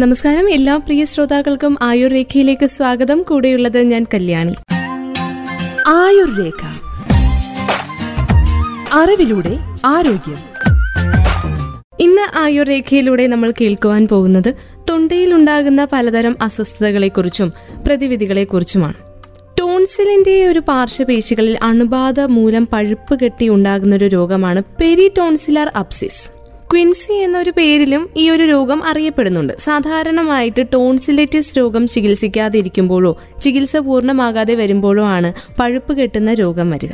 നമസ്കാരം. എല്ലാ പ്രിയ ശ്രോതാക്കൾക്കും ആയുർ രേഖയിലേക്ക് സ്വാഗതം. കൂടെയുള്ളത് ഞാൻ കല്യാണി. ആയുർ രേഖ അറിവിലൂടെ ആരോഗ്യം. ഇന്ന് ആയുർ രേഖയിലൂടെ നമ്മൾ കേൾക്കുവാൻ പോകുന്നത് തൊണ്ടയിൽ ഉണ്ടാകുന്ന പലതരം അസ്വസ്ഥതകളെക്കുറിച്ചും പ്രതിവിധികളെക്കുറിച്ചുമാണ്. ടോൺസിലിന്റെ ഒരു പാർശ്വപേശികളിൽ അണുബാധ മൂലം പഴുപ്പ് കെട്ടി ഉണ്ടാകുന്ന ഒരു രോഗമാണ് പെരി ടോൺസിലാർ അപ്സിസ്. ക്വിൻസി എന്നൊരു പേരിലും ഈ ഒരു രോഗം അറിയപ്പെടുന്നുണ്ട്. സാധാരണമായിട്ട് ടോൺസിലൈറ്റിസ് രോഗം ചികിത്സിക്കാതിരിക്കുമ്പോഴോ ചികിത്സ പൂർണമാകാതെ വരുമ്പോഴോ ആണ് പഴുപ്പ് കെട്ടുന്ന രോഗം വരിക.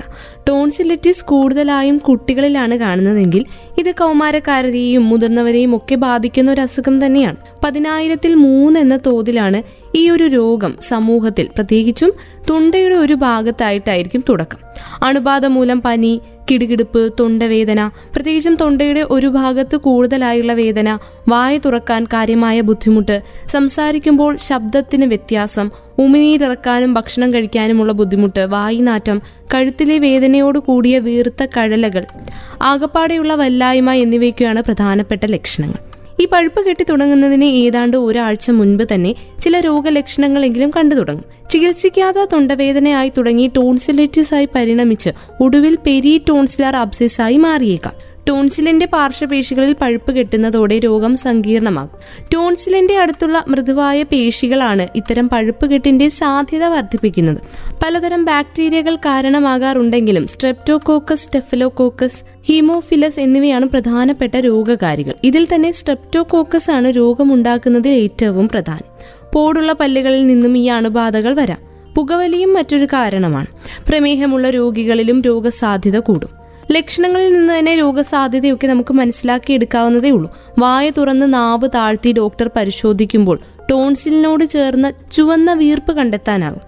ടോൺസിലൈറ്റിസ് കൂടുതലായും കുട്ടികളിലാണ് കാണുന്നതെങ്കിൽ ഇത് കൗമാരക്കാരെയും മുതിർന്നവരെയും ഒക്കെ ബാധിക്കുന്ന ഒരു അസുഖം തന്നെയാണ്. പതിനായിരത്തിൽ മൂന്ന് എന്ന തോതിലാണ് ഈ ഒരു രോഗം സമൂഹത്തിൽ പ്രത്യേകിച്ചും തുണ്ടയുടെ ഒരു ഭാഗത്തായിട്ടായിരിക്കും തുടക്കം. അണുബാധ മൂലം പനി കിടുകിടുപ്പ് തൊണ്ടവേദന പ്രത്യേകിച്ചും തൊണ്ടയുടെ ഒരു ഭാഗത്ത് കൂടുതലായുള്ള വേദന വായ തുറക്കാൻ കാര്യമായ ബുദ്ധിമുട്ട് സംസാരിക്കുമ്പോൾ ശബ്ദത്തിന് വ്യത്യാസം ഉമിനീരിറക്കാനും ഭക്ഷണം കഴിക്കാനുമുള്ള ബുദ്ധിമുട്ട് വായിനാറ്റം കഴുത്തിലെ വേദനയോട് കൂടിയ വീർത്ത കഴലകൾ ആകപ്പാടെയുള്ള വല്ലായ്മ എന്നിവയ്ക്കാണ് പ്രധാനപ്പെട്ട ലക്ഷണങ്ങൾ. ഈ പഴുപ്പ് കെട്ടി തുടങ്ങുന്നതിന് ഏതാണ്ട് ഒരാഴ്ച മുൻപ് തന്നെ ചില രോഗലക്ഷണങ്ങളെങ്കിലും കണ്ടു തുടങ്ങും. ചികിത്സിക്കാതെ തൊണ്ടവേദനയായി തുടങ്ങി ടോൺസിലൈറ്റിസ് ആയി പരിണമിച്ച് ഒടുവിൽ പെരി ടോൺസിലാർ അബ്സിസ് ആയി മാറിയേക്കാം. ടോൺസിലിന്റെ പാർശ്വപേശികളിൽ പഴുപ്പ് കെട്ടുന്നതോടെ രോഗം സങ്കീർണമാകും. ടോൺസിലിന്റെ അടുത്തുള്ള മൃദുവായ പേശികളാണ് ഇത്തരം പഴുപ്പ് കെട്ടിന്റെ സാധ്യത വർദ്ധിപ്പിക്കുന്നത്. പലതരം ബാക്ടീരിയകൾ കാരണമാകാറുണ്ടെങ്കിലും സ്ട്രെപ്റ്റോകോക്കസ് സ്റ്റെഫലോകോക്കസ് ഹീമോഫിലസ് എന്നിവയാണ് പ്രധാനപ്പെട്ട രോഗകാരികൾ. ഇതിൽ തന്നെ സ്ട്രെപ്റ്റോകോക്കസ് ആണ് രോഗമുണ്ടാക്കുന്നതിൽ ഏറ്റവും പ്രധാനം. പോടുള്ള പല്ലുകളിൽ നിന്നും ഈ അണുബാധകൾ വരാം. പുകവലിയും മറ്റൊരു കാരണമാണ്. പ്രമേഹമുള്ള രോഗികളിലും രോഗസാധ്യത കൂടും. ലക്ഷണങ്ങളിൽ നിന്ന് തന്നെ രോഗസാധ്യതയൊക്കെ നമുക്ക് മനസ്സിലാക്കി എടുക്കാവുന്നതേ ഉള്ളൂ. വായ തുറന്ന് നാവ് താഴ്ത്തി ഡോക്ടർ പരിശോധിക്കുമ്പോൾ ടോൺസിലിനോട് ചേർന്ന ചുവന്ന വീർപ്പ് കണ്ടെത്താനാകും.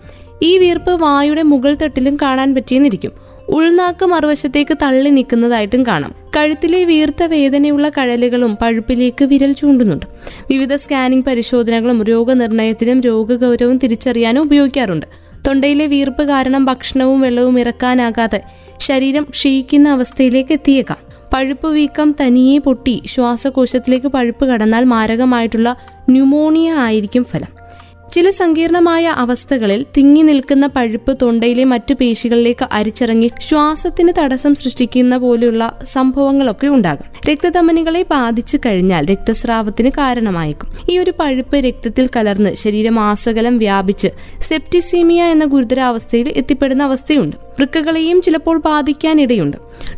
ഈ വീർപ്പ് വായുടെ മുകൾ തട്ടിലും കാണാൻ പറ്റിയെന്നിരിക്കും. ഉൾനാക്ക് മറുവശത്തേക്ക് തള്ളി നിൽക്കുന്നതായിട്ടും കാണാം. കഴുത്തിലെ വീർത്ത വേദനയുള്ള കഴലുകളും പഴുപ്പിലേക്ക് വിരൽ ചൂണ്ടുന്നുണ്ട്. വിവിധ സ്കാനിംഗ് പരിശോധനകളും രോഗനിർണയത്തിനും രോഗഗൗരവം തിരിച്ചറിയാനും ഉപയോഗിക്കാറുണ്ട്. തൊണ്ടയിലെ വീർപ്പ് കാരണം ഭക്ഷണവും വെള്ളവും ഇറക്കാനാകാതെ ശരീരം ക്ഷയിക്കുന്ന അവസ്ഥയിലേക്ക് എത്തിയേക്കാം. പഴുപ്പ് വീക്കം തനിയെ പൊട്ടി ശ്വാസകോശത്തിലേക്ക് പഴുപ്പ് കടന്നാൽ മാരകമായിട്ടുള്ള ന്യൂമോണിയ ആയിരിക്കും ഫലം. ചില സങ്കീർണമായ അവസ്ഥകളിൽ തിങ്ങി നിൽക്കുന്ന പഴുപ്പ് തൊണ്ടയിലെ മറ്റു പേശികളിലേക്ക് അരിച്ചിറങ്ങി ശ്വാസത്തിന് തടസ്സം സൃഷ്ടിക്കുന്ന പോലെയുള്ള സംഭവങ്ങളൊക്കെ ഉണ്ടാകും. രക്തധമനികളെ ബാധിച്ചു കഴിഞ്ഞാൽ രക്തസ്രാവത്തിന് കാരണമായേക്കും. ഈ ഒരു പഴുപ്പ് രക്തത്തിൽ കലർന്ന് ശരീരം ആസകലം വ്യാപിച്ച് സെപ്റ്റിസീമിയ എന്ന ഗുരുതരാവസ്ഥയിൽ എത്തിപ്പെടുന്ന അവസ്ഥയുണ്ട്. വൃക്കകളെയും ചിലപ്പോൾ ബാധിക്കാനിടയുണ്ട്.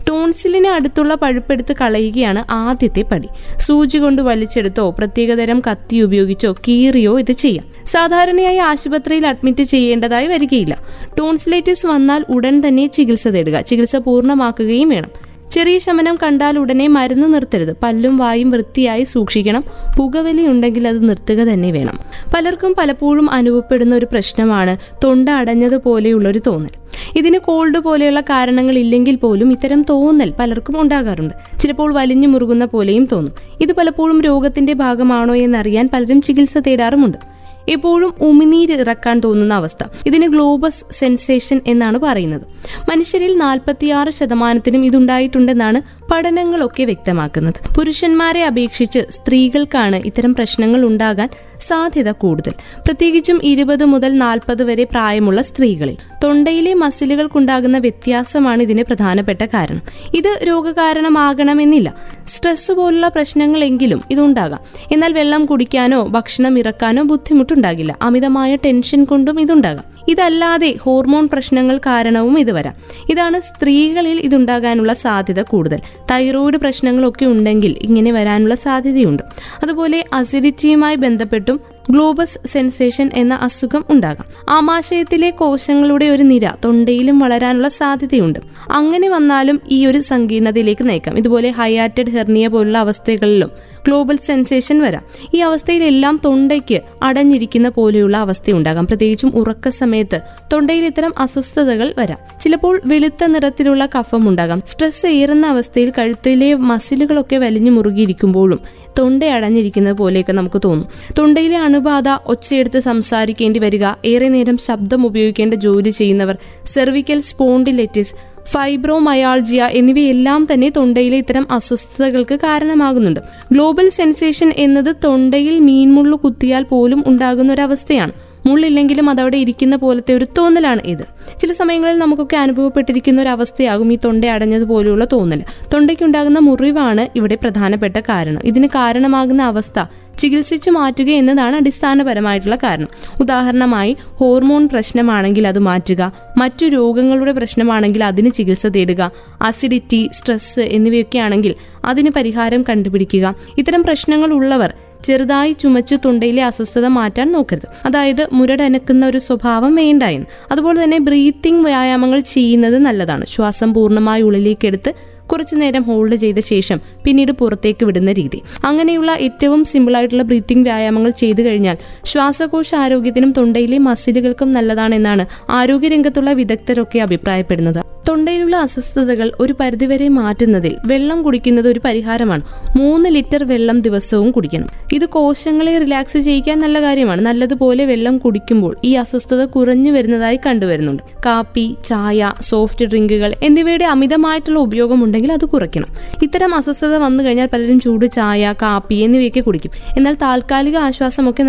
ടോൺസിലിന് അടുത്തുള്ള പഴുപ്പെടുത്ത് കളയുകയാണ് ആദ്യത്തെ പടി. സൂചി കൊണ്ട് വലിച്ചെടുത്തോ പ്രത്യേകതരം കത്തി ഉപയോഗിച്ചോ കീറിയോ ഇത് ചെയ്യാം. സാധാരണയായി ആശുപത്രിയിൽ അഡ്മിറ്റ് ചെയ്യേണ്ടതായി വരികയില്ല. ടോൺസിലൈറ്റിസ് വന്നാൽ ഉടൻ തന്നെ ചികിത്സ തേടുക. ചികിത്സ പൂർണമാക്കുകയും വേണം. ചെറിയ ശമനം കണ്ടാൽ ഉടനെ മരുന്ന് നിർത്തരുത്. പല്ലും വായും വൃത്തിയായി സൂക്ഷിക്കണം. പുകവലി ഉണ്ടെങ്കിൽ അത് നിർത്തുക തന്നെ വേണം. പലർക്കും പലപ്പോഴും അനുഭവപ്പെടുന്ന ഒരു പ്രശ്നമാണ് തൊണ്ട അടഞ്ഞതുപോലെയുള്ള ഒരു തോന്നൽ. ഇതിന് കോൾഡ് പോലെയുള്ള കാരണങ്ങൾ ഇല്ലെങ്കിൽ പോലും ഇത്തരം തോന്നൽ പലർക്കും ഉണ്ടാകാറുണ്ട്. ചിലപ്പോൾ വലിഞ്ഞു മുറുകുന്ന പോലെയും തോന്നും. ഇത് പലപ്പോഴും രോഗത്തിന്റെ ഭാഗമാണോ എന്നറിയാൻ പലരും ചികിത്സ തേടാറുമുണ്ട്. എപ്പോഴും ഉമിനീര് ഇറക്കാൻ തോന്നുന്ന അവസ്ഥ. ഇതിന് ഗ്ലോബസ് സെൻസേഷൻ എന്നാണ് പറയുന്നത്. മനുഷ്യരിൽ നാൽപ്പത്തിയാറ് ശതമാനത്തിനും ഇതുണ്ടായിട്ടുണ്ടെന്നാണ് പഠനങ്ങളൊക്കെ വ്യക്തമാക്കുന്നത്. പുരുഷന്മാരെ അപേക്ഷിച്ച് സ്ത്രീകൾക്കാണ് ഇത്തരം പ്രശ്നങ്ങൾ ഉണ്ടാകാൻ സാധ്യത കൂടുതൽ. പ്രത്യേകിച്ചും ഇരുപത് മുതൽ നാൽപ്പത് വരെ പ്രായമുള്ള സ്ത്രീകളിൽ. തൊണ്ടയിലെ മസിലുകൾക്കുണ്ടാകുന്ന വ്യത്യാസമാണ് ഇതിന് പ്രധാനപ്പെട്ട കാരണം. ഇത് രോഗകാരണമാകണമെന്നില്ല. സ്ട്രെസ് പോലുള്ള പ്രശ്നങ്ങളെങ്കിലും ഇതുണ്ടാകാം. എന്നാൽ വെള്ളം കുടിക്കാനോ ഭക്ഷണം ഇറക്കാനോ ബുദ്ധിമുട്ടുണ്ടാകില്ല. അമിതമായ ടെൻഷൻ കൊണ്ടും ഇതുണ്ടാകാം. ഇതല്ലാതെ ഹോർമോൺ പ്രശ്നങ്ങൾ കാരണവും ഇത് വരാം. ഇതാണ് സ്ത്രീകളിൽ ഇതുണ്ടാകാനുള്ള സാധ്യത കൂടുതൽ. തൈറോയിഡ് പ്രശ്നങ്ങളൊക്കെ ഉണ്ടെങ്കിൽ ഇങ്ങനെ വരാനുള്ള സാധ്യതയുണ്ട്. അതുപോലെ അസിഡിറ്റിയുമായി ബന്ധപ്പെട്ടും ഗ്ലോബസ് സെൻസേഷൻ എന്ന അസുഖം ഉണ്ടാകാം. ആമാശയത്തിലെ കോശങ്ങളുടെ ഒരു നിര തൊണ്ടയിലും വളരാനുള്ള സാധ്യതയുണ്ട്. അങ്ങനെ വന്നാലും ഈ ഒരു സങ്കീർണതയിലേക്ക് നയിക്കാം. ഇതുപോലെ ഹൈയാറ്റഡ് ഹെർണിയ പോലുള്ള അവസ്ഥകളിലും ഗ്ലോബൽ സെൻസേഷൻ വരാം. ഈ അവസ്ഥയിലെല്ലാം തൊണ്ടയ്ക്ക് അടഞ്ഞിരിക്കുന്ന പോലെയുള്ള അവസ്ഥയുണ്ടാകാം. പ്രത്യേകിച്ചും ഉറക്ക സമയത്ത് തൊണ്ടയിൽ ഇത്തരം അസ്വസ്ഥതകൾ വരാം. ചിലപ്പോൾ വെളുത്ത നിറത്തിലുള്ള കഫം ഉണ്ടാകാം. സ്ട്രെസ് ഏറുന്ന അവസ്ഥയിൽ കഴുത്തിലെ മസിലുകളൊക്കെ വലിഞ്ഞു മുറുകിയിരിക്കുമ്പോഴും തൊണ്ട അടഞ്ഞിരിക്കുന്നത് പോലെയൊക്കെ നമുക്ക് തോന്നും. തൊണ്ടയിലെ അണുബാധ ഒച്ചയെടുത്ത് സംസാരിക്കേണ്ടി വരിക ഏറെ നേരം ശബ്ദം ഉപയോഗിക്കേണ്ട ജോലി ചെയ്യുന്നവർ സെർവിക്കൽ സ്പോണ്ടിലെറ്റിസ് ഫൈബ്രോമയാൾജിയ എന്നിവയെല്ലാം തന്നെ തൊണ്ടയിലെ ഇത്തരം അസ്വസ്ഥതകൾക്ക് കാരണമാകുന്നുണ്ട്. ഗ്ലോബൽ സെൻസേഷൻ എന്നത് തൊണ്ടയിൽ മീൻമുള്ളു കുത്തിയാൽ പോലും ഉണ്ടാകുന്ന ഒരു അവസ്ഥയാണ്. മുള്ളില്ലെങ്കിലും അതവിടെ ഇരിക്കുന്ന പോലത്തെ ഒരു തോന്നലാണ് ഇത്. ചില സമയങ്ങളിൽ നമുക്കൊക്കെ അനുഭവപ്പെട്ടിരിക്കുന്ന ഒരു അവസ്ഥയാകും ഈ തൊണ്ട അടഞ്ഞതുപോലെയുള്ള തോന്നൽ തൊണ്ടയ്ക്കുണ്ടാകുന്ന മുറിവാണ് ഇവിടെ പ്രധാനപ്പെട്ട കാരണം. ഇതിന് കാരണമാകുന്ന അവസ്ഥ ചികിത്സിച്ചു മാറ്റുക എന്നതാണ് അടിസ്ഥാനപരമായിട്ടുള്ള കാരണം. ഉദാഹരണമായി ഹോർമോൺ പ്രശ്നമാണെങ്കിൽ അത് മാറ്റുക മറ്റു രോഗങ്ങളുടെ പ്രശ്നമാണെങ്കിൽ അതിന് ചികിത്സ തേടുക അസിഡിറ്റി സ്ട്രെസ് എന്നിവയൊക്കെ ആണെങ്കിൽ അതിന് പരിഹാരം കണ്ടുപിടിക്കുക. ഇത്തരം പ്രശ്നങ്ങൾ ഉള്ളവർ ചെറുതായി ചുമച്ച് തൊണ്ടയിലെ അസ്വസ്ഥത മാറ്റാൻ നോക്കരുത്. അതായത് മുരടനക്കുന്ന ഒരു സ്വഭാവം വേണ്ടായെന്ന്. അതുപോലെ തന്നെ ബ്രീത്തിങ് വ്യായാമങ്ങൾ ചെയ്യുന്നത് നല്ലതാണ്. ശ്വാസം പൂർണമായി ഉള്ളിലേക്ക് എടുത്ത് കുറച്ചു നേരം ഹോൾഡ് ചെയ്ത ശേഷം പിന്നീട് പുറത്തേക്ക് വിടുന്ന രീതി. അങ്ങനെയുള്ള ഏറ്റവും സിമ്പിൾ ആയിട്ടുള്ള ബ്രീത്തിങ് വ്യായാമങ്ങൾ ചെയ്തു കഴിഞ്ഞാൽ ശ്വാസകോശ ആരോഗ്യത്തിനും തൊണ്ടയിലെ മസിലുകൾക്കും നല്ലതാണെന്നാണ് ആരോഗ്യരംഗത്തുള്ള വിദഗ്ധരൊക്കെ അഭിപ്രായപ്പെടുന്നത്. തൊണ്ടയിലുള്ള അസ്വസ്ഥതകൾ ഒരു പരിധിവരെ മാറ്റുന്നതിൽ വെള്ളം കുടിക്കുന്നത് ഒരു പരിഹാരമാണ്. മൂന്ന് ലിറ്റർ വെള്ളം ദിവസവും കുടിക്കണം. ഇത് കോശങ്ങളെ റിലാക്സ് ചെയ്യിക്കാൻ നല്ല കാര്യമാണ്. നല്ലതുപോലെ വെള്ളം കുടിക്കുമ്പോൾ ഈ അസ്വസ്ഥത കുറഞ്ഞു വരുന്നതായി കണ്ടുവരുന്നുണ്ട്. കാപ്പി ചായ സോഫ്റ്റ് ഡ്രിങ്കുകൾ എന്നിവയുടെ അമിതമായിട്ടുള്ള ഉപയോഗം ഉണ്ടെങ്കിൽ അത് കുറയ്ക്കണം. ഇത്തരം അസ്വസ്ഥത വന്നു കഴിഞ്ഞാൽ പലരും ചൂട് ചായ കാപ്പി എന്നിവയൊക്കെ കുടിക്കും. എന്നാൽ താൽക്കാലിക ആശ്വാസമൊക്കെ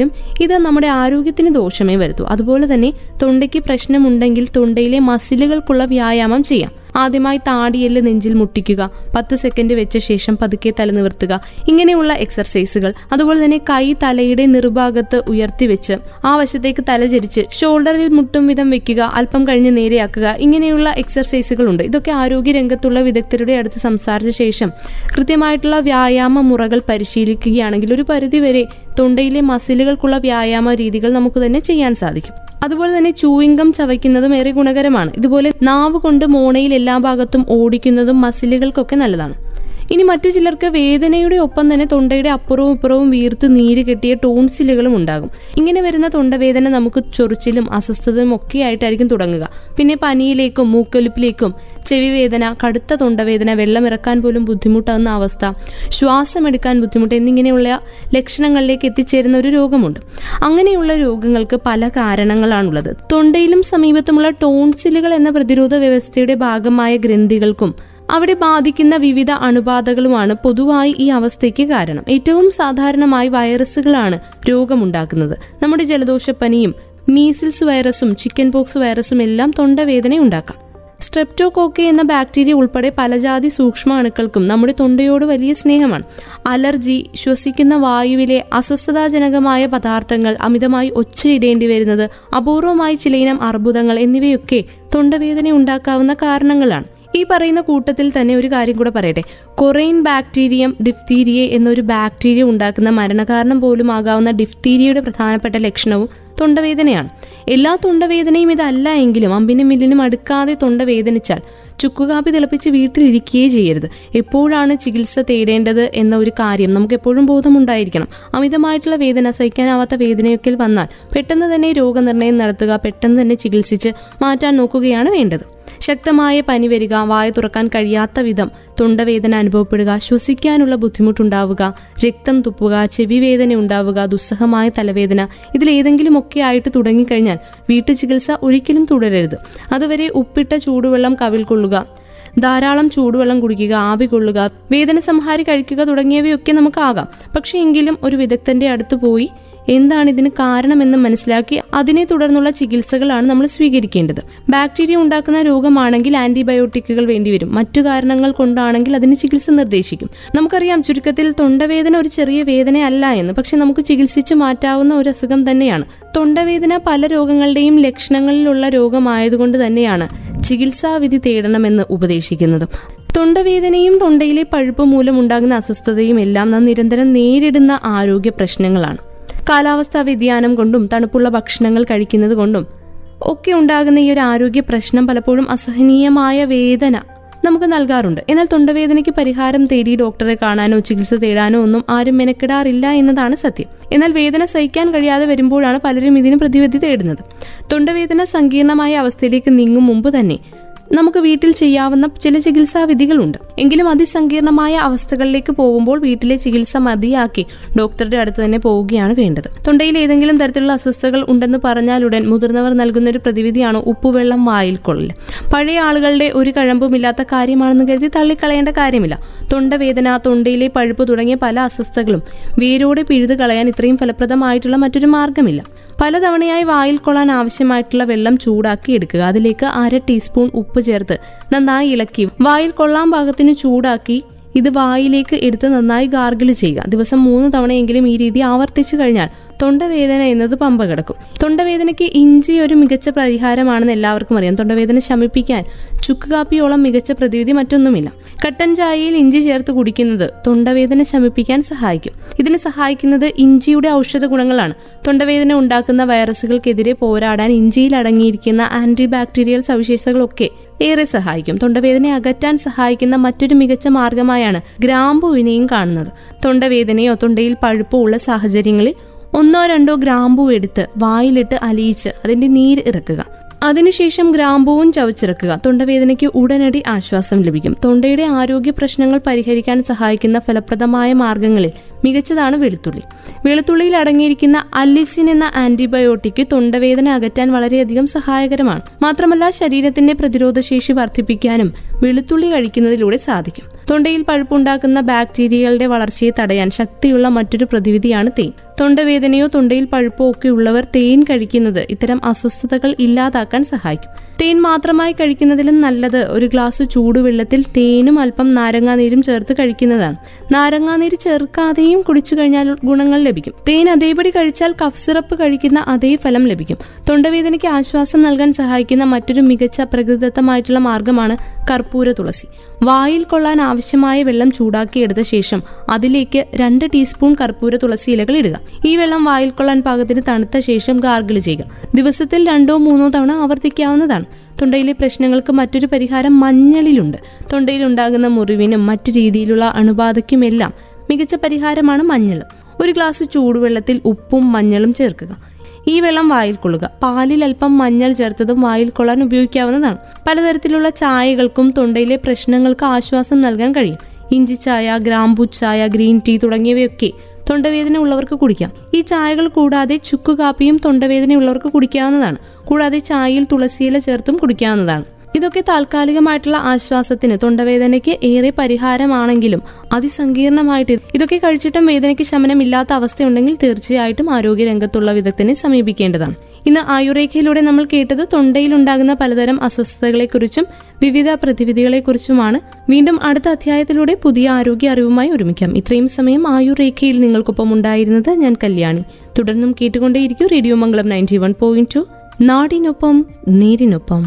നൽകുമെങ്കിലും ഇത് നമ്മുടെ ആരോഗ്യത്തിന് ദോഷമേ വരുത്തൂ. അതുപോലെ തന്നെ തൊണ്ടയ്ക്ക് പ്രശ്നമുണ്ടെങ്കിൽ തൊണ്ടയിലെ മസിലുകൾക്കുള്ള വ്യായാമം ചെയ്യാം. ആദ്യമായി താടിയെല്ല് നെഞ്ചിൽ മുട്ടിക്കുക പത്ത് സെക്കൻഡ് വെച്ച ശേഷം പതുക്കെ തല നിവർത്തുക ഇങ്ങനെയുള്ള എക്സർസൈസുകൾ അതുപോലെ തന്നെ കൈ തലയുടെ നിർഭാഗത്ത് ഉയർത്തി വെച്ച് ആ വശത്തേക്ക് തല ചരിച്ച് ഷോൾഡറിൽ മുട്ടും വിധം വെക്കുക അല്പം കഴിഞ്ഞ് നേരെയാക്കുക ഇങ്ങനെയുള്ള എക്സർസൈസുകളുണ്ട് ഇതൊക്കെ ആരോഗ്യ രംഗത്തുള്ള വിദഗ്ധരുടെ അടുത്ത് സംസാരിച്ച ശേഷം കൃത്യമായിട്ടുള്ള വ്യായാമ മുറകൾ പരിശീലിക്കുകയാണെങ്കിൽ ഒരു പരിധിവരെ തൊണ്ടയിലെ മസിലുകൾക്കുള്ള വ്യായാമ രീതികൾ നമുക്ക് തന്നെ ചെയ്യാൻ സാധിക്കും. അതുപോലെ തന്നെ ചൂയിങ്കം ചവയ്ക്കുന്നതും ഏറെ ഗുണകരമാണ്. ഇതുപോലെ നാവ് കൊണ്ട് മോണയിൽ എല്ലാ ഭാഗത്തും ഓടിക്കുന്നതും മസിലുകൾക്കൊക്കെ നല്ലതാണ്. ഇനി മറ്റു ചിലർക്ക് വേദനയുടെ ഒപ്പം തന്നെ തൊണ്ടയുടെ അപ്പുറവും ഇപ്പുറവും വീർത്ത് നീര് കെട്ടിയ ടോൺസിലുകളും ഉണ്ടാകും. ഇങ്ങനെ വരുന്ന തൊണ്ടവേദന നമുക്ക് ചൊറിച്ചിലും അസ്വസ്ഥതയും ഒക്കെ ആയിട്ടായിരിക്കും തുടങ്ങുക. പിന്നെ പനിയിലേക്കും മൂക്കൊലിപ്പിലേക്കും ചെവി വേദന കടുത്ത തൊണ്ടവേദന വെള്ളമിറക്കാൻ പോലും ബുദ്ധിമുട്ടാകുന്ന അവസ്ഥ ശ്വാസമെടുക്കാൻ ബുദ്ധിമുട്ട് എന്നിങ്ങനെയുള്ള ലക്ഷണങ്ങളിലേക്ക് എത്തിച്ചേരുന്ന ഒരു രോഗമുണ്ട്. അങ്ങനെയുള്ള രോഗങ്ങൾക്ക് പല കാരണങ്ങളാണുള്ളത്. തൊണ്ടയിലും സമീപത്തുമുള്ള ടോൺസിലുകൾ എന്ന പ്രതിരോധ വ്യവസ്ഥയുടെ ഭാഗമായ ഗ്രന്ഥികൾക്കും അവിടെ ബാധിക്കുന്ന വിവിധ അണുബാധകളുമാണ് പൊതുവായി ഈ അവസ്ഥയ്ക്ക് കാരണം. ഏറ്റവും സാധാരണമായി വൈറസുകളാണ് രോഗമുണ്ടാക്കുന്നത്. നമ്മുടെ ജലദോഷപ്പനിയും മീസിൽസ് വൈറസും ചിക്കൻ പോക്സ് വൈറസും എല്ലാം തൊണ്ടവേദന ഉണ്ടാക്കാം. സ്ട്രെപ്റ്റോകോക്കെ എന്ന ബാക്ടീരിയ ഉൾപ്പെടെ പലജാതി സൂക്ഷ്മ അണുക്കൾക്കും നമ്മുടെ തൊണ്ടയോട് വലിയ സ്നേഹമാണ്. അലർജി ശ്വസിക്കുന്ന വായുവിലെ അസ്വസ്ഥതാജനകമായ പദാർത്ഥങ്ങൾ അമിതമായി ഒച്ചയിടേണ്ടി വരുന്നത് അപൂർവമായി ചിലയിനം അർബുദങ്ങൾ എന്നിവയൊക്കെ തൊണ്ടവേദന ഉണ്ടാക്കാവുന്ന കാരണങ്ങളാണ്. ഈ പറയുന്ന കൂട്ടത്തിൽ തന്നെ ഒരു കാര്യം കൂടെ പറയട്ടെ. കൊറൈൻ ബാക്ടീരിയം ഡിഫ്തീരിയ എന്നൊരു ബാക്ടീരിയ ഉണ്ടാക്കുന്ന മരണകാരണം പോലും ആകാവുന്ന ഡിഫ്തീരിയയുടെ പ്രധാനപ്പെട്ട ലക്ഷണവും തൊണ്ടവേദനയാണ്. എല്ലാ തൊണ്ടവേദനയും ഇതല്ല എങ്കിലും അമ്പിനും മില്ലിനും അടുക്കാതെ തൊണ്ടവേദനിച്ചാൽ ചുക്കുകാപ്പി തിളപ്പിച്ച് വീട്ടിലിരിക്കുകയേ ചെയ്യരുത്. എപ്പോഴാണ് ചികിത്സ തേടേണ്ടത് എന്ന ഒരു കാര്യം നമുക്ക് എപ്പോഴും ബോധമുണ്ടായിരിക്കണം. അമിതമായിട്ടുള്ള വേദന സഹിക്കാനാവാത്ത വേദനയൊക്കെ വന്നാൽ പെട്ടെന്ന് തന്നെ രോഗനിർണയം നടത്തുക പെട്ടെന്ന് തന്നെ ചികിത്സിച്ച് മാറ്റാൻ നോക്കുകയാണ് വേണ്ടത്. ശക്തമായ പനി വരിക വായ തുറക്കാൻ കഴിയാത്ത വിധം തൊണ്ടവേദന അനുഭവപ്പെടുക ശ്വസിക്കാനുള്ള ബുദ്ധിമുട്ടുണ്ടാവുക രക്തം തുപ്പുക ചെവി വേദന ഉണ്ടാവുക ദുസ്സഹമായ തലവേദന ഇതിലേതെങ്കിലും ഒക്കെ ആയിട്ട് തുടങ്ങിക്കഴിഞ്ഞാൽ വീട്ടു ചികിത്സ ഒരിക്കലും തുടരരുത്. അതുവരെ ഉപ്പിട്ട ചൂടുവെള്ളം കവിൽ കൊള്ളുക ധാരാളം ചൂടുവെള്ളം കുടിക്കുക ആവി കൊള്ളുക വേദന സംഹാരി കഴിക്കുക തുടങ്ങിയവയൊക്കെ നമുക്കാകാം. പക്ഷേ എങ്കിലും ഒരു വിദഗ്ധന്റെ അടുത്ത് പോയി എന്താണ് ഇതിന് കാരണമെന്ന് മനസ്സിലാക്കി അതിനെ തുടർന്നുള്ള ചികിത്സകളാണ് നമ്മൾ സ്വീകരിക്കേണ്ടത്. ബാക്ടീരിയ ഉണ്ടാക്കുന്ന രോഗമാണെങ്കിൽ ആന്റിബയോട്ടിക്കുകൾ വേണ്ടിവരും. മറ്റു കാരണങ്ങൾ കൊണ്ടാണെങ്കിൽ അതിന് ചികിത്സ നിർദ്ദേശിക്കും. നമുക്കറിയാം ചുരുക്കത്തിൽ തൊണ്ടവേദന ഒരു ചെറിയ വേദന അല്ല എന്ന്. പക്ഷെ നമുക്ക് ചികിത്സിച്ചു മാറ്റാവുന്ന ഒരു അസുഖം തന്നെയാണ്. തൊണ്ടവേദന പല രോഗങ്ങളുടെയും ലക്ഷണങ്ങളിലുള്ള രോഗമായതുകൊണ്ട് തന്നെയാണ് ചികിത്സാവിധി തേടണമെന്ന് ഉപദേശിക്കുന്നത്. തൊണ്ടവേദനയും തൊണ്ടയിലെ പഴുപ്പ് മൂലം ഉണ്ടാകുന്ന അസ്വസ്ഥതയും എല്ലാം നാം നിരന്തരം നേരിടുന്ന ആരോഗ്യ പ്രശ്നങ്ങളാണ്. കാലാവസ്ഥാ വ്യതിയാനം കൊണ്ടും തണുപ്പുള്ള ഭക്ഷണങ്ങൾ കഴിക്കുന്നത് കൊണ്ടും ഒക്കെ ഉണ്ടാകുന്ന ഈ ഒരു ആരോഗ്യ പ്രശ്നം പലപ്പോഴും അസഹനീയമായ വേദന നമുക്ക് നൽകാറുണ്ട്. എന്നാൽ തൊണ്ടവേദനയ്ക്ക് പരിഹാരം തേടി ഡോക്ടറെ കാണാനോ ചികിത്സ തേടാനോ ഒന്നും ആരും മെനക്കെടാറില്ല എന്നതാണ് സത്യം. എന്നാൽ വേദന സഹിക്കാൻ കഴിയാതെ വരുമ്പോഴാണ് പലരും ഇതിന് പ്രതിവിധി തേടുന്നത്. തൊണ്ടവേദന സങ്കീർണമായ അവസ്ഥയിലേക്ക് നീങ്ങും മുമ്പ് തന്നെ നമുക്ക് വീട്ടിൽ ചെയ്യാവുന്ന ചില ചികിത്സാ വിധികളുണ്ട് എങ്കിലും അതിസങ്കീർണമായ അവസ്ഥകളിലേക്ക് പോകുമ്പോൾ വീട്ടിലെ ചികിത്സ മതിയാക്കി ഡോക്ടറുടെ അടുത്ത് തന്നെ പോവുകയാണ് വേണ്ടത്. തൊണ്ടയിൽ ഏതെങ്കിലും തരത്തിലുള്ള അസ്വസ്ഥതകൾ ഉണ്ടെന്ന് പറഞ്ഞാലുടൻ മുതിർന്നവർ നൽകുന്ന ഒരു പ്രതിവിധിയാണ് ഉപ്പുവെള്ളം വായിൽ കൊള്ളൽ പഴയ ആളുകളുടെ ഒരു കഴമ്പുമില്ലാത്ത കാര്യമാണെന്ന് കരുതി തള്ളിക്കളയേണ്ട കാര്യമില്ല. തൊണ്ടവേദന തൊണ്ടയിലെ പഴുപ്പ് തുടങ്ങിയ പല അസ്വസ്ഥകളും വേരോടെ പിഴുതു കളയാൻ ഇത്രയും ഫലപ്രദമായിട്ടുള്ള മറ്റൊരു മാർഗമില്ല. പലതവണയായി വായിൽ കൊള്ളാൻ ആവശ്യമായിട്ടുള്ള വെള്ളം ചൂടാക്കി എടുക്കുക. അതിലേക്ക് അര ടീസ്പൂൺ ഉപ്പ് ചേർത്ത് നന്നായി ഇളക്കി. വായിൽ കൊള്ളാൻ പാകത്തിന് ചൂടാക്കി ഇത് വായിലേക്ക് എടുത്ത് നന്നായി ഗാർഗിൾ ചെയ്യുക. ദിവസം മൂന്ന് തവണയെങ്കിലും ഈ രീതി ആവർത്തിച്ചു കഴിഞ്ഞാൽ തൊണ്ടവേദന എന്നത് പമ്പ കിടക്കും. തൊണ്ടവേദനയ്ക്ക് ഇഞ്ചി ഒരു മികച്ച പരിഹാരമാണെന്ന് എല്ലാവർക്കും അറിയാം. തൊണ്ടവേദന ശമിപ്പിക്കാൻ ചുക്ക് കാപ്പിയോളം മികച്ച പ്രതിവിധി മറ്റൊന്നുമില്ല. കട്ടൻ ചായയിൽ ഇഞ്ചി ചേർത്ത് കുടിക്കുന്നത് തൊണ്ടവേദന ശമിപ്പിക്കാൻ സഹായിക്കും. ഇതിന് സഹായിക്കുന്നത് ഇഞ്ചിയുടെ ഔഷധ ഗുണങ്ങളാണ്. തൊണ്ടവേദന ഉണ്ടാക്കുന്ന വൈറസുകൾക്കെതിരെ പോരാടാൻ ഇഞ്ചിയിൽ അടങ്ങിയിരിക്കുന്ന ആന്റി ബാക്ടീരിയൽ സവിശേഷതകളൊക്കെ ഏറെ സഹായിക്കും. തൊണ്ടവേദനയെ അകറ്റാൻ സഹായിക്കുന്ന മറ്റൊരു മികച്ച മാർഗമായാണ് ഗ്രാമ്പുവിനെയും കാണുന്നത്. തൊണ്ടവേദനയോ തൊണ്ടയിൽ പഴുപ്പോ ഉള്ള സാഹചര്യങ്ങളിൽ ഒന്നോ രണ്ടോ ഗ്രാമ്പൂ എടുത്ത് വായിലിട്ട് അലിയിച്ച് അതിന്റെ നീര് ഇറക്കുക. അതിനുശേഷം ഗ്രാമ്പൂവും ചവച്ചിറക്കുക. തൊണ്ടവേദനയ്ക്ക് ഉടനടി ആശ്വാസം ലഭിക്കും. തൊണ്ടയുടെ ആരോഗ്യ പ്രശ്നങ്ങൾ പരിഹരിക്കാൻ സഹായിക്കുന്ന ഫലപ്രദമായ മാർഗങ്ങളിൽ മികച്ചതാണ് വെളുത്തുള്ളി. വെളുത്തുള്ളിയിൽ അടങ്ങിയിരിക്കുന്ന അല്ലിസിൻ എന്ന ആന്റിബയോട്ടിക് തൊണ്ടവേദന അകറ്റാൻ വളരെയധികം സഹായകരമാണ്. മാത്രമല്ല ശരീരത്തിന്റെ പ്രതിരോധശേഷി വർദ്ധിപ്പിക്കാനും വെളുത്തുള്ളി കഴിക്കുന്നതിലൂടെ സാധിക്കും. തൊണ്ടയിൽ പഴുപ്പുണ്ടാക്കുന്ന ബാക്ടീരിയകളുടെ വളർച്ചയെ തടയാൻ ശക്തിയുള്ള മറ്റൊരു പ്രതിവിധിയാണ് തേൻ. തൊണ്ടവേദനയോ തൊണ്ടയിൽ പഴുപ്പോ ഒക്കെ ഉള്ളവർ തേൻ കഴിക്കുന്നത് ഇത്തരം അസ്വസ്ഥതകൾ ഇല്ലാതാക്കാൻ സഹായിക്കും. തേൻ മാത്രമായി കഴിക്കുന്നതിലും നല്ലത് ഒരു ഗ്ലാസ് ചൂടുവെള്ളത്തിൽ തേനും അല്പം നാരങ്ങാനീരും ചേർത്ത് കഴിക്കുന്നതാണ്. നാരങ്ങാനീര് ചേർക്കാതെയും കുടിച്ചു കഴിഞ്ഞാൽ ഗുണങ്ങൾ ലഭിക്കും. തേൻ അതേപടി കഴിച്ചാൽ കഫ് സിറപ്പ് കഴിക്കുന്ന അതേ ഫലം ലഭിക്കും. തൊണ്ടവേദനയ്ക്ക് ആശ്വാസം നൽകാൻ സഹായിക്കുന്ന മറ്റൊരു മികച്ച പ്രകൃതിദത്തമായിട്ടുള്ള മാർഗമാണ് കർപ്പൂര തുളസി. വായിൽ കൊള്ളാൻ ആവശ്യമായ വെള്ളം ചൂടാക്കിയെടുത്ത ശേഷം അതിലേക്ക് രണ്ട് ടീസ്പൂൺ കർപ്പൂര തുളസി ഇലകൾ ഇടുക. ഈ വെള്ളം വായിൽ കൊള്ളാൻ പാകത്തിന് തണുത്ത ശേഷം ഗാർഗിൾ ചെയ്യുക. ദിവസത്തിൽ രണ്ടോ മൂന്നോ തവണ ആവർത്തിക്കാവുന്നതാണ്. തൊണ്ടയിലെ പ്രശ്നങ്ങൾക്ക് മറ്റൊരു പരിഹാരം മഞ്ഞളിലുണ്ട്. തൊണ്ടയിൽ ഉണ്ടാകുന്ന മുറിവിനും മറ്റു രീതിയിലുള്ള അണുബാധയ്ക്കുമെല്ലാം മികച്ച പരിഹാരമാണ് മഞ്ഞൾ. ഒരു ഗ്ലാസ് ചൂടുവെള്ളത്തിൽ ഉപ്പും മഞ്ഞളും ചേർക്കുക. ഈ വെള്ളം വായിൽ കൊള്ളുക. പാലിൽ അല്പം മഞ്ഞൾ ചേർത്തതും വായിൽ കൊള്ളാൻ ഉപയോഗിക്കാവുന്നതാണ്. പലതരത്തിലുള്ള ചായകൾക്കും തൊണ്ടയിലെ പ്രശ്നങ്ങൾക്ക് ആശ്വാസം നൽകാൻ കഴിയും. ഇഞ്ചി ചായ ഗ്രാമ്പു ചായ ഗ്രീൻ ടീ തുടങ്ങിയവയൊക്കെ തൊണ്ടവേദന ഉള്ളവർക്ക് കുടിക്കാം. ഈ ചായകൾ കൂടാതെ ചുക്ക് കാപ്പിയും തൊണ്ടവേദന ഉള്ളവർക്ക് കുടിക്കാവുന്നതാണ്. കൂടാതെ ചായയിൽ തുളസിയില ചേർത്തും കുടിക്കാവുന്നതാണ്. ഇതൊക്കെ താൽക്കാലികമായിട്ടുള്ള ആശ്വാസത്തിന് തൊണ്ടവേദനയ്ക്ക് ഏറെ പരിഹാരമാണെങ്കിലും അതിസങ്കീർണമായിട്ട് ഇതൊക്കെ കഴിച്ചിട്ടും വേദനയ്ക്ക് ശമനമില്ലാത്ത അവസ്ഥയുണ്ടെങ്കിൽ തീർച്ചയായിട്ടും ആരോഗ്യ രംഗത്തുള്ള വിദഗ്ധനെ സമീപിക്കേണ്ടതാണ്. ഇന്ന് ആയുർരേഖയിലൂടെ നമ്മൾ കേട്ടത് തൊണ്ടയിലുണ്ടാകുന്ന പലതരം അസ്വസ്ഥതകളെക്കുറിച്ചും വിവിധ പ്രതിവിധികളെക്കുറിച്ചുമാണ്. വീണ്ടും അടുത്ത അധ്യായത്തിലൂടെ പുതിയ ആരോഗ്യ അറിവുമായി ഒരുമിക്കാം. ഇത്രയും സമയം ആയുർരേഖയിൽ നിങ്ങൾക്കൊപ്പം ഉണ്ടായിരുന്നത് ഞാൻ കല്യാണി. തുടർന്നും കേട്ടുകൊണ്ടേയിരിക്കും radio Mangalam ninety one point two. നാടിനൊപ്പം നേരിനൊപ്പം.